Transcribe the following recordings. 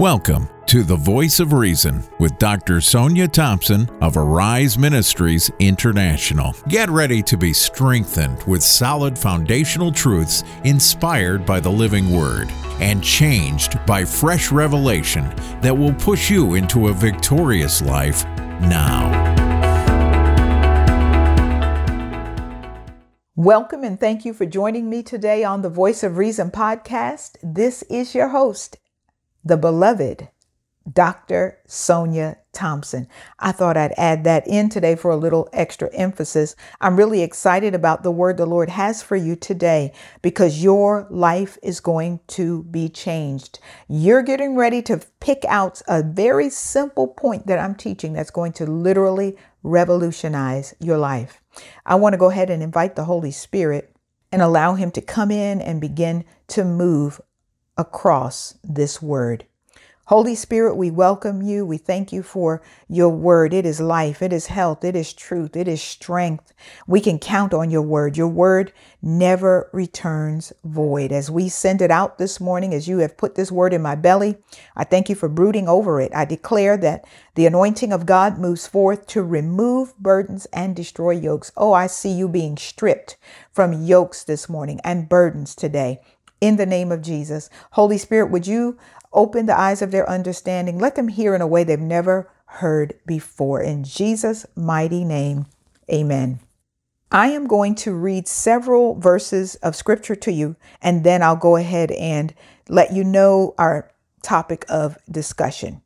Welcome to the Voice of Reason with Dr. Sonia Thompson of Arise Ministries International. Get ready to be strengthened with solid foundational truths inspired by the living Word and changed by fresh revelation that will push you into a victorious life now. Welcome and thank you for joining me today on the Voice of Reason podcast. This is your host, the beloved Dr. Sonia Thompson. I thought I'd add that in today for a little extra emphasis. I'm really excited about the word the Lord has for you today because your life is going to be changed. You're getting ready to pick out a very simple point that I'm teaching that's going to literally revolutionize your life. I want to go ahead and invite the Holy Spirit and allow Him to come in and begin to move across this word. Holy Spirit, we welcome you. We thank you for your word. It is life, it is health, it is truth, it is strength. We can count on your word. Your word never returns void. As we send it out this morning, as you have put this word in my belly, I thank you for brooding over it. I declare that the anointing of God moves forth to remove burdens and destroy yokes. Oh, I see you being stripped from yokes this morning and burdens today in the name of Jesus. Holy Spirit, would you open the eyes of their understanding? Let them hear in a way they've never heard before. In Jesus' mighty name, amen. I am going to read several verses of scripture to you, and then I'll go ahead and let you know our topic of discussion.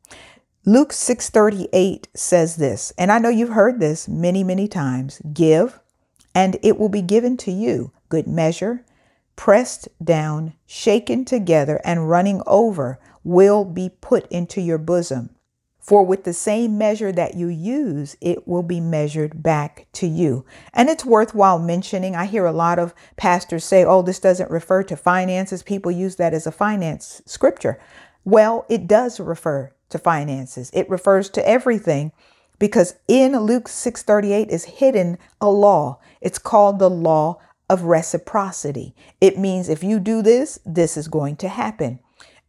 Luke 6:38 says this, and I know you've heard this many, many times. Give, and it will be given to you. Good measure, pressed down, shaken together, and running over, will be put into your bosom. For with the same measure that you use, it will be measured back to you. And it's worthwhile mentioning. I hear a lot of pastors say, oh, this doesn't refer to finances. People use that as a finance scripture. Well, it does refer to finances, it refers to everything because in Luke 6:38 is hidden a law. It's called the law of reciprocity. It means if you do this, this is going to happen.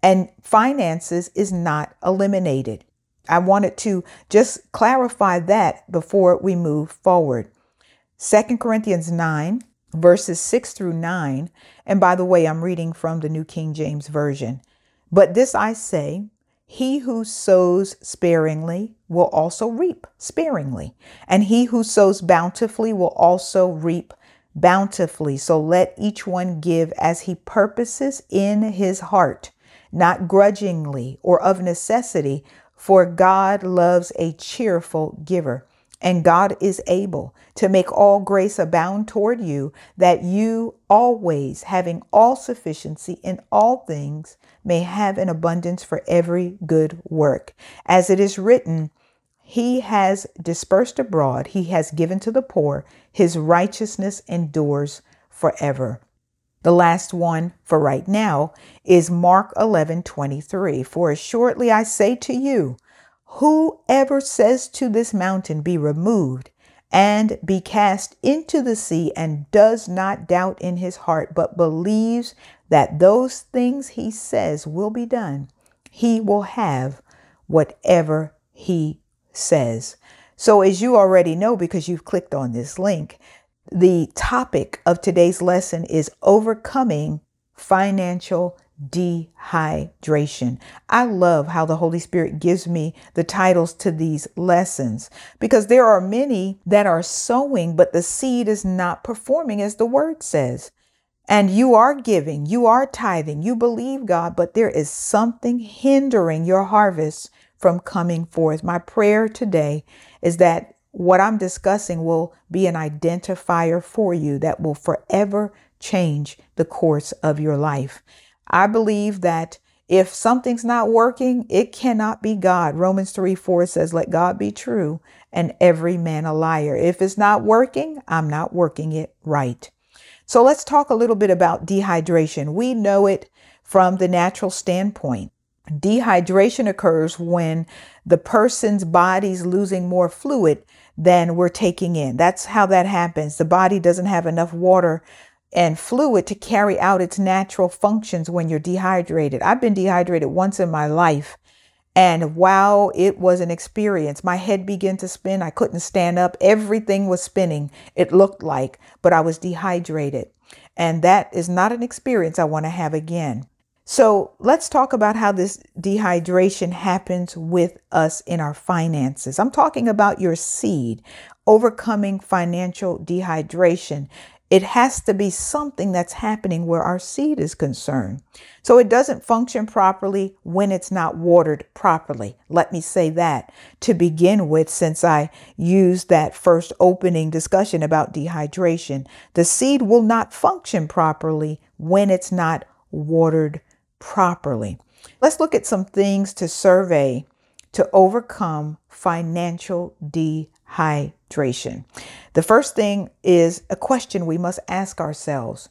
And finances is not eliminated. I wanted to just clarify that before we move forward. Second Corinthians 9, verses 6 through 9. And by the way, I'm reading from the New King James Version. But this I say, he who sows sparingly will also reap sparingly, and he who sows bountifully will also reap bountifully. So let each one give as he purposes in his heart, not grudgingly or of necessity, for God loves a cheerful giver. And God is able to make all grace abound toward you, that you always, having all sufficiency in all things, may have an abundance for every good work. As it is written, he has dispersed abroad, he has given to the poor, his righteousness endures forever. The last one for right now is Mark 11 23. For assuredly I say to you, whoever says to this mountain, Be removed and be cast into the sea, and does not doubt in his heart, but believes that those things he says will be done, he will have whatever he says. So, as you already know, because you've clicked on this link, the topic of today's lesson is overcoming financial dehydration. I love how the Holy Spirit gives me the titles to these lessons because there are many that are sowing, but the seed is not performing as the word says. And you are giving, you are tithing, you believe God, but there is something hindering your harvest from coming forth. My prayer today is that what I'm discussing will be an identifier for you that will forever change the course of your life. I believe that if something's not working, it cannot be God. Romans 3 4 says, Let God be true and every man a liar. If it's not working, I'm not working it right. So let's talk a little bit about dehydration. We know it from the natural standpoint. Dehydration occurs when the person's body's losing more fluid than we're taking in. That's how that happens. The body doesn't have enough water and fluid to carry out its natural functions when you're dehydrated. I've been dehydrated once in my life And wow, it was an experience. My head began to spin. I couldn't stand up. Everything was spinning, it looked like, but I was dehydrated. And that is not an experience I want to have again. So let's talk about how this dehydration happens with us in our finances. I'm talking about your seed, overcoming financial dehydration. It has to be something that's happening where our seed is concerned. So it doesn't function properly when it's not watered properly. Let me say that to begin with, since I used that first opening discussion about dehydration. The seed will not function properly when it's not watered properly. Let's look at some things to survey to overcome financial dehydration. The first thing is a question we must ask ourselves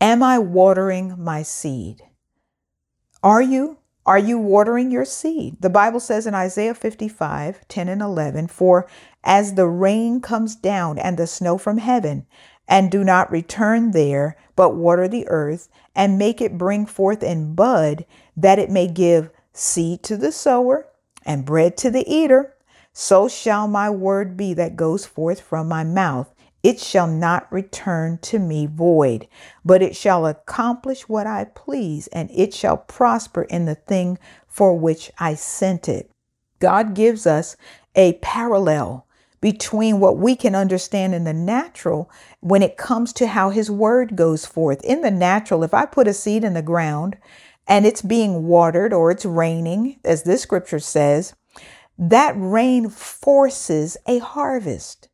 Am I watering my seed? Are you? Are you watering your seed? The Bible says in Isaiah 55 10 and 11, For as the rain comes down and the snow from heaven, and do not return there, but water the earth and make it bring forth and bud, that it may give seed to the sower and bread to the eater, so shall my word be that goes forth from my mouth. It shall not return to me void, but it shall accomplish what I please, and it shall prosper in the thing for which I sent it. God gives us a parallel between what we can understand in the natural when it comes to how his word goes forth. In the natural, if I put a seed in the ground and it's being watered or it's raining, as this scripture says, that rain forces a harvest.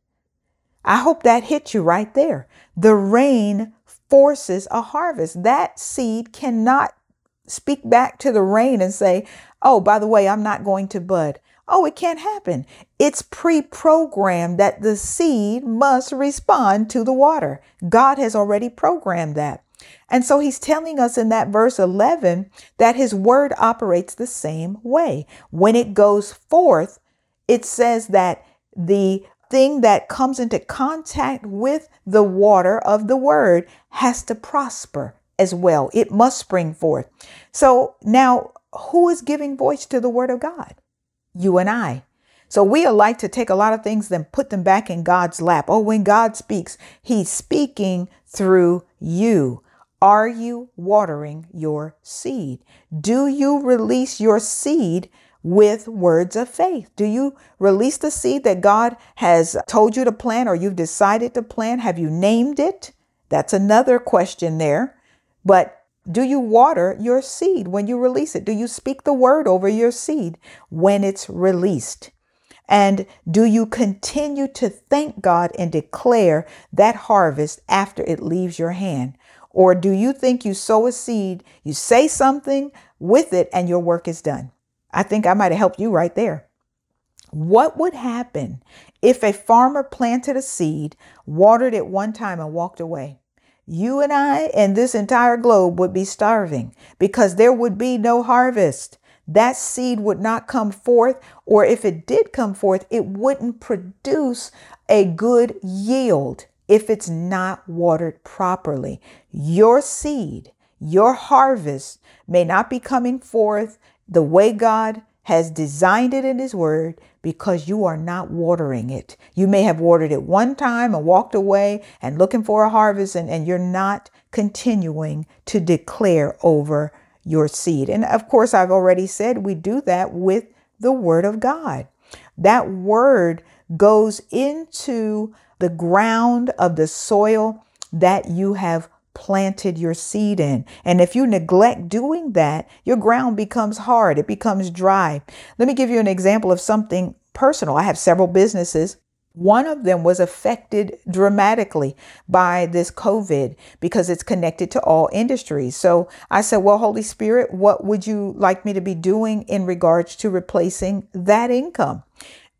I hope that hit you right there. The rain forces a harvest. That seed cannot speak back to the rain and say, Oh, by the way, I'm not going to bud. Oh, it can't happen. It's pre programmed that the seed must respond to the water. God has already programmed that. And so he's telling us in that verse 11 that his word operates the same way. When it goes forth, it says that the thing that comes into contact with the water of the word has to prosper as well. It must spring forth. So now, who is giving voice to the word of God? you and I. So we are like to take a lot of things and put them back in God's lap. Oh, when God speaks, he's speaking through you. Are you watering your seed? Do you release your seed with words of faith? Do you release the seed that God has told you to plant or you've decided to plant? Have you named it? That's another question there. But do you water your seed when you release it? Do you speak the word over your seed when it's released? And do you continue to thank God and declare that harvest after it leaves your hand? Or do you think you sow a seed, you say something with it, and your work is done? I think I might have helped you right there. What would happen if a farmer planted a seed, watered it one time, and walked away? You and I and this entire globe would be starving because there would be no harvest. That seed would not come forth, or if it did come forth, it wouldn't produce a good yield if it's not watered properly. Your seed, your harvest may not be coming forth the way God has designed it in His Word because you are not watering it. You may have watered it one time and walked away and looking for a harvest, and, and you're not continuing to declare over your seed. And of course, I've already said we do that with the Word of God. That Word goes into the ground of the soil that you have planted your seed in. And if you neglect doing that, your ground becomes hard, it becomes dry. Let me give you an example of something personal. I have several businesses. One of them was affected dramatically by this COVID because it's connected to all industries. So I said, Well, Holy Spirit, what would you like me to be doing in regards to replacing that income?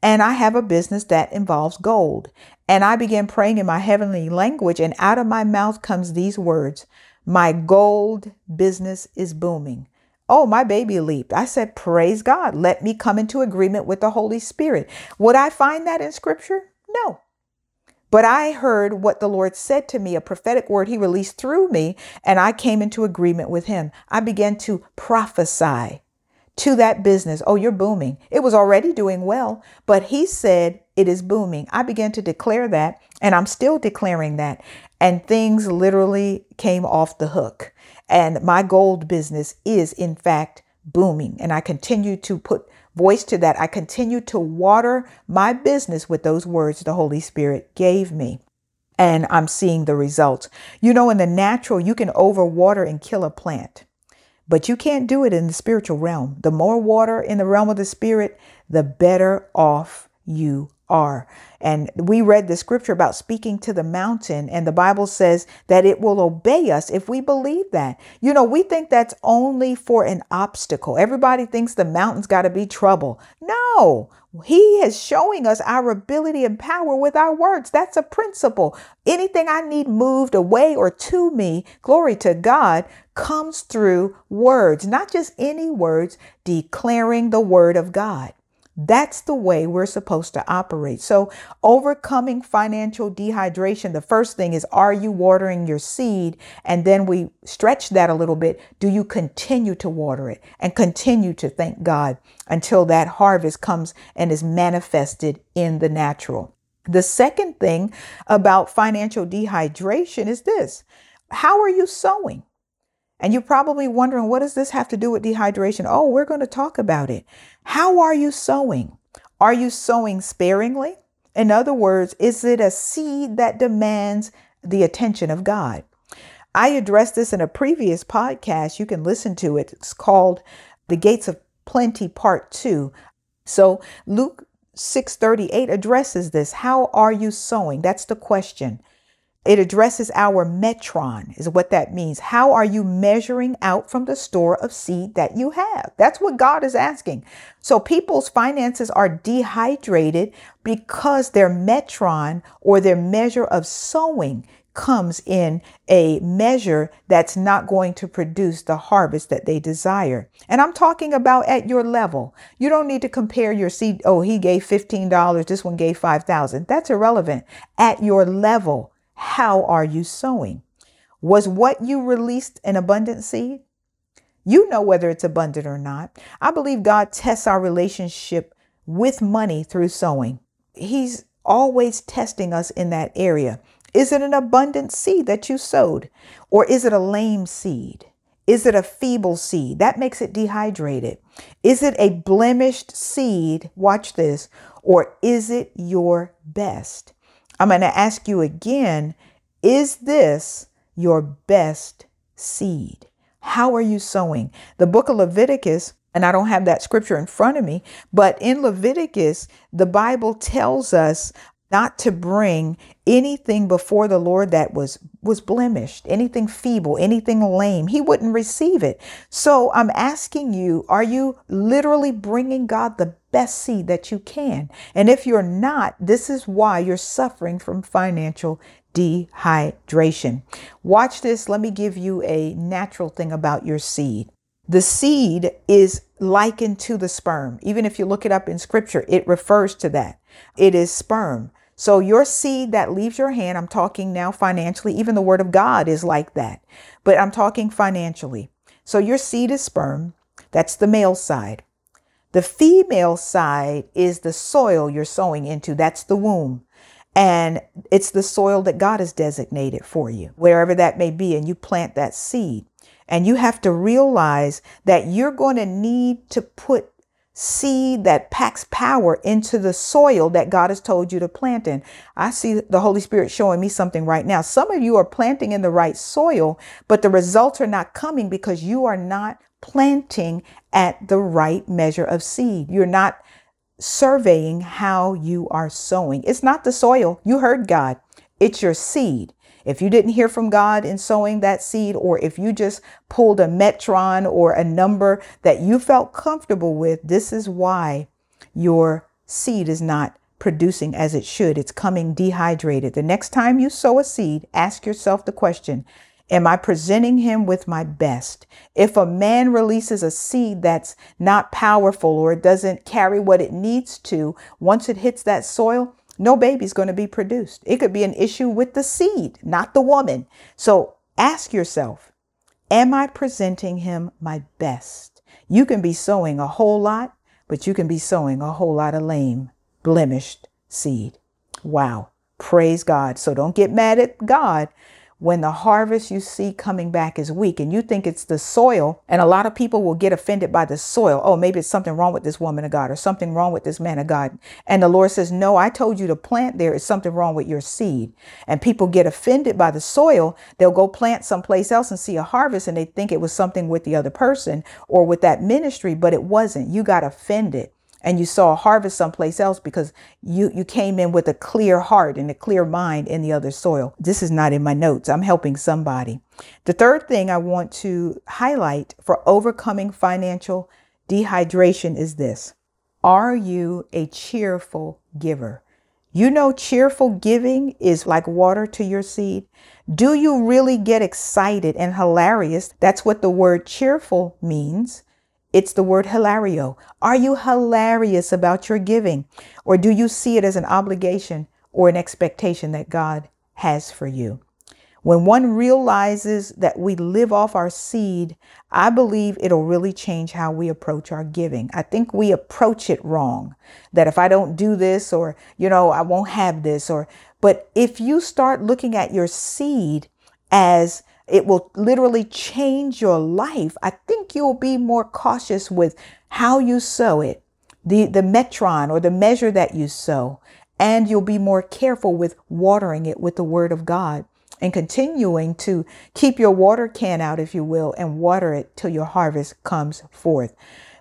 And I have a business that involves gold. And I began praying in my heavenly language, and out of my mouth comes these words My gold business is booming. Oh, my baby leaped. I said, Praise God. Let me come into agreement with the Holy Spirit. Would I find that in scripture? No. But I heard what the Lord said to me, a prophetic word he released through me, and I came into agreement with him. I began to prophesy to that business, Oh, you're booming. It was already doing well, but he said it is booming. I began to declare that, and I'm still declaring that. And things literally came off the hook. And my gold business is, in fact, booming. And I continue to put voice to that. I continue to water my business with those words the Holy Spirit gave me. And I'm seeing the results. You know, in the natural, you can overwater and kill a plant. But you can't do it in the spiritual realm. The more water in the realm of the spirit, the better off you are. And we read the scripture about speaking to the mountain, and the Bible says that it will obey us if we believe that. You know, we think that's only for an obstacle. Everybody thinks the mountain's got to be trouble. No, he is showing us our ability and power with our words. That's a principle. Anything I need moved away or to me, glory to God, comes through words, not just any words, declaring the word of God. That's the way we're supposed to operate. So, overcoming financial dehydration, the first thing is are you watering your seed? And then we stretch that a little bit. Do you continue to water it and continue to thank God until that harvest comes and is manifested in the natural? The second thing about financial dehydration is this how are you sowing? And you're probably wondering, what does this have to do with dehydration? Oh, we're going to talk about it. How are you sowing? Are you sowing sparingly? In other words, is it a seed that demands the attention of God? I addressed this in a previous podcast. You can listen to it. It's called The Gates of Plenty Part 2. So Luke 638 addresses this. How are you sowing? That's the question. It addresses our metron, is what that means. How are you measuring out from the store of seed that you have? That's what God is asking. So people's finances are dehydrated because their metron or their measure of sowing comes in a measure that's not going to produce the harvest that they desire. And I'm talking about at your level. You don't need to compare your seed. Oh, he gave $15. This one gave 5,000. That's irrelevant. At your level, how are you sowing? Was what you released an abundant seed? You know whether it's abundant or not. I believe God tests our relationship with money through sowing. He's always testing us in that area. Is it an abundant seed that you sowed? Or is it a lame seed? Is it a feeble seed? That makes it dehydrated. Is it a blemished seed? Watch this. Or is it your best? I'm going to ask you again is this your best seed? How are you sowing? The book of Leviticus, and I don't have that scripture in front of me, but in Leviticus, the Bible tells us not to bring anything before the Lord that was was blemished, anything feeble, anything lame. He wouldn't receive it. So I'm asking you, are you literally bringing God the best seed that you can? And if you're not, this is why you're suffering from financial dehydration. Watch this. Let me give you a natural thing about your seed. The seed is likened to the sperm. Even if you look it up in scripture, it refers to that. It is sperm. So your seed that leaves your hand, I'm talking now financially, even the word of God is like that, but I'm talking financially. So your seed is sperm. That's the male side. The female side is the soil you're sowing into. That's the womb. And it's the soil that God has designated for you, wherever that may be. And you plant that seed. And you have to realize that you're going to need to put seed that packs power into the soil that God has told you to plant in. I see the Holy Spirit showing me something right now. Some of you are planting in the right soil, but the results are not coming because you are not planting at the right measure of seed. You're not surveying how you are sowing. It's not the soil. You heard God. It's your seed. If you didn't hear from God in sowing that seed, or if you just pulled a metron or a number that you felt comfortable with, this is why your seed is not producing as it should. It's coming dehydrated. The next time you sow a seed, ask yourself the question Am I presenting him with my best? If a man releases a seed that's not powerful or doesn't carry what it needs to, once it hits that soil, no baby's going to be produced. It could be an issue with the seed, not the woman. So ask yourself, am I presenting him my best? You can be sowing a whole lot, but you can be sowing a whole lot of lame, blemished seed. Wow. Praise God. So don't get mad at God when the harvest you see coming back is weak and you think it's the soil, and a lot of people will get offended by the soil. Oh, maybe it's something wrong with this woman of God or something wrong with this man of God. And the Lord says, No, I told you to plant there. It's something wrong with your seed. And people get offended by the soil. They'll go plant someplace else and see a harvest and they think it was something with the other person or with that ministry, but it wasn't. You got offended and you saw a harvest someplace else because you you came in with a clear heart and a clear mind in the other soil. This is not in my notes. I'm helping somebody. The third thing I want to highlight for overcoming financial dehydration is this. Are you a cheerful giver? You know, cheerful giving is like water to your seed. Do you really get excited and hilarious? That's what the word cheerful means. It's the word hilario. Are you hilarious about your giving? Or do you see it as an obligation or an expectation that God has for you? When one realizes that we live off our seed, I believe it'll really change how we approach our giving. I think we approach it wrong. That if I don't do this or, you know, I won't have this or, but if you start looking at your seed as it will literally change your life. I think you'll be more cautious with how you sow it, the, the metron or the measure that you sow, and you'll be more careful with watering it with the word of God and continuing to keep your water can out, if you will, and water it till your harvest comes forth.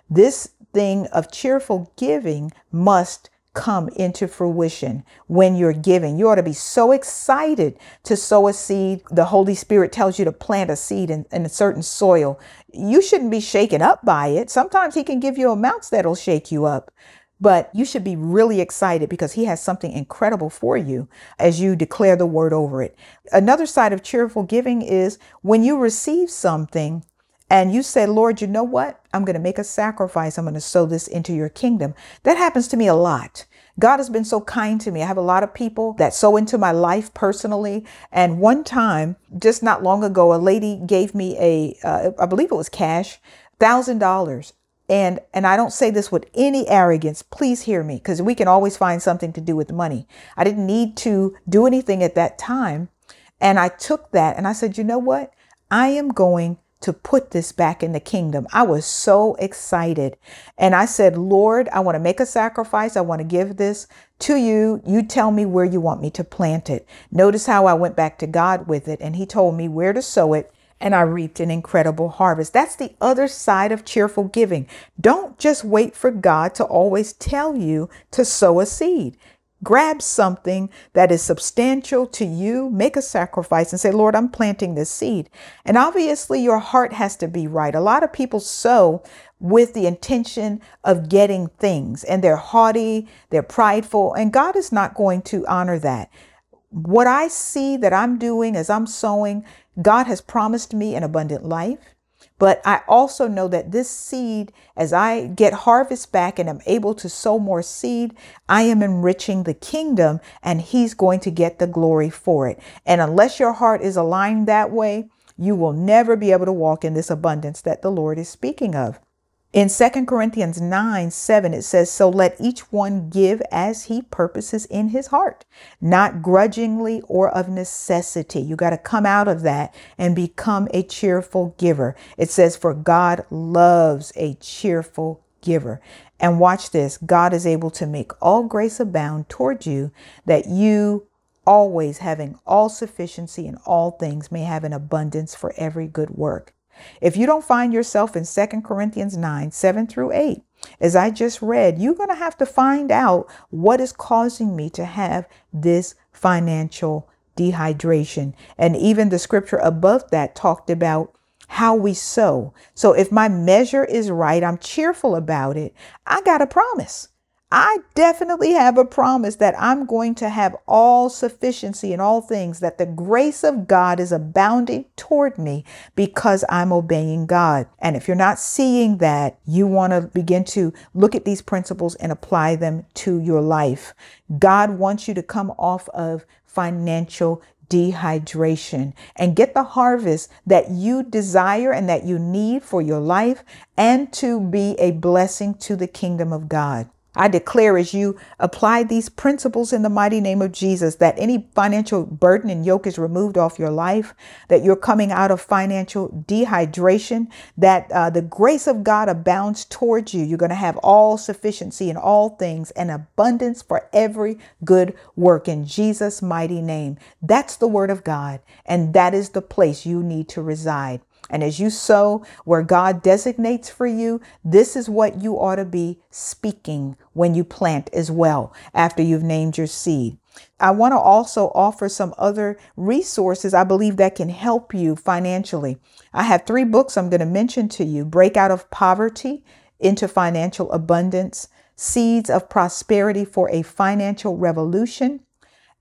This thing of cheerful giving must come into fruition when you're giving. You ought to be so excited to sow a seed. The Holy Spirit tells you to plant a seed in, in, a certain soil. You shouldn't be shaken up by it. Sometimes He can give you amounts that'll shake you up. But you should be really excited because he has something incredible for you as you declare the word over it. Another side of cheerful giving is when you receive something and you say, Lord, you know what? I'm going to make a sacrifice. I'm going to sow this into your kingdom. That happens to me a lot. God has been so kind to me. I have a lot of people that sow into my life personally. And one time, just not long ago, a lady gave me a, uh, I believe it was cash, thousand dollars. And and I don't say this with any arrogance. Please hear me, because we can always find something to do with money. I didn't need to do anything at that time. And I took that and I said, you know what? I am going to put this back in the kingdom. I was so excited. And I said, Lord, I want to make a sacrifice. I want to give this to you. You tell me where you want me to plant it. Notice how I went back to God with it and He told me where to sow it. And I reaped an incredible harvest. That's the other side of cheerful giving. Don't just wait for God to always tell you to sow a seed. Grab something that is substantial to you, make a sacrifice and say, Lord, I'm planting this seed. And obviously, your heart has to be right. A lot of people sow with the intention of getting things and they're haughty, they're prideful, and God is not going to honor that. What I see that I'm doing as I'm sowing, God has promised me an abundant life. But I also know that this seed, as I get harvest back and am able to sow more seed, I am enriching the kingdom and He's going to get the glory for it. And unless your heart is aligned that way, you will never be able to walk in this abundance that the Lord is speaking of. In 2 Corinthians 9 7, it says, So let each one give as he purposes in his heart, not grudgingly or of necessity. You got to come out of that and become a cheerful giver. It says, For God loves a cheerful giver. And watch this God is able to make all grace abound toward you, that you always having all sufficiency in all things may have an abundance for every good work. If you don't find yourself in 2 Corinthians 9 7 through 8, as I just read, you're going to have to find out what is causing me to have this financial dehydration. And even the scripture above that talked about how we sow. So if my measure is right, I'm cheerful about it. I got a promise. I definitely have a promise that I'm going to have all sufficiency in all things, that the grace of God is abounding toward me because I'm obeying God. And if you're not seeing that, you want to begin to look at these principles and apply them to your life. God wants you to come off of financial dehydration and get the harvest that you desire and that you need for your life and to be a blessing to the kingdom of God. I declare as you apply these principles in the mighty name of Jesus that any financial burden and yoke is removed off your life, that you're coming out of financial dehydration, that uh, the grace of God abounds towards you. You're going to have all sufficiency in all things and abundance for every good work in Jesus' mighty name. That's the word of God, and that is the place you need to reside. And as you sow where God designates for you, this is what you ought to be speaking when you plant as well after you've named your seed. I want to also offer some other resources I believe that can help you financially. I have three books I'm going to mention to you Break Out of Poverty into Financial Abundance, Seeds of Prosperity for a Financial Revolution,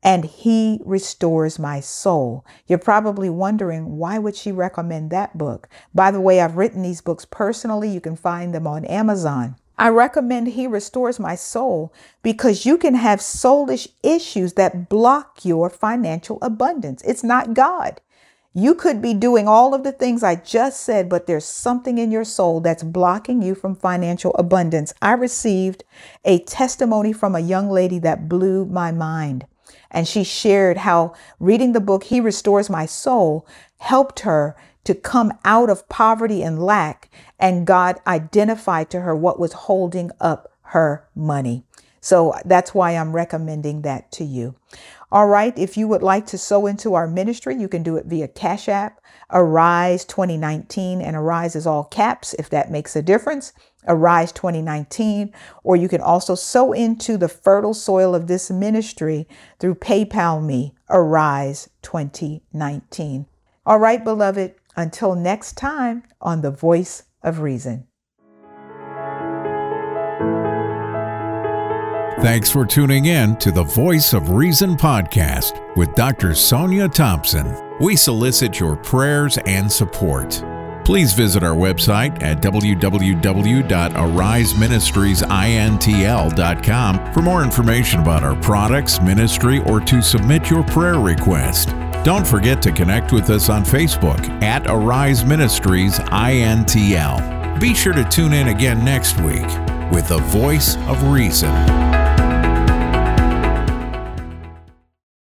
and he restores my soul. You're probably wondering why would she recommend that book? By the way, I've written these books personally. You can find them on Amazon. I recommend He Restores My Soul because you can have soulish issues that block your financial abundance. It's not God. You could be doing all of the things I just said, but there's something in your soul that's blocking you from financial abundance. I received a testimony from a young lady that blew my mind. And she shared how reading the book, He Restores My Soul, helped her to come out of poverty and lack. And God identified to her what was holding up her money. So that's why I'm recommending that to you. All right. If you would like to sow into our ministry, you can do it via Cash App, Arise 2019, and Arise is all caps if that makes a difference. Arise 2019, or you can also sow into the fertile soil of this ministry through PayPal Me, Arise 2019. All right, beloved, until next time on The Voice of Reason. Thanks for tuning in to the Voice of Reason podcast with Dr. Sonia Thompson. We solicit your prayers and support. Please visit our website at www.ariseministriesintl.com for more information about our products, ministry, or to submit your prayer request. Don't forget to connect with us on Facebook at Arise Ministries INTL. Be sure to tune in again next week with the Voice of Reason.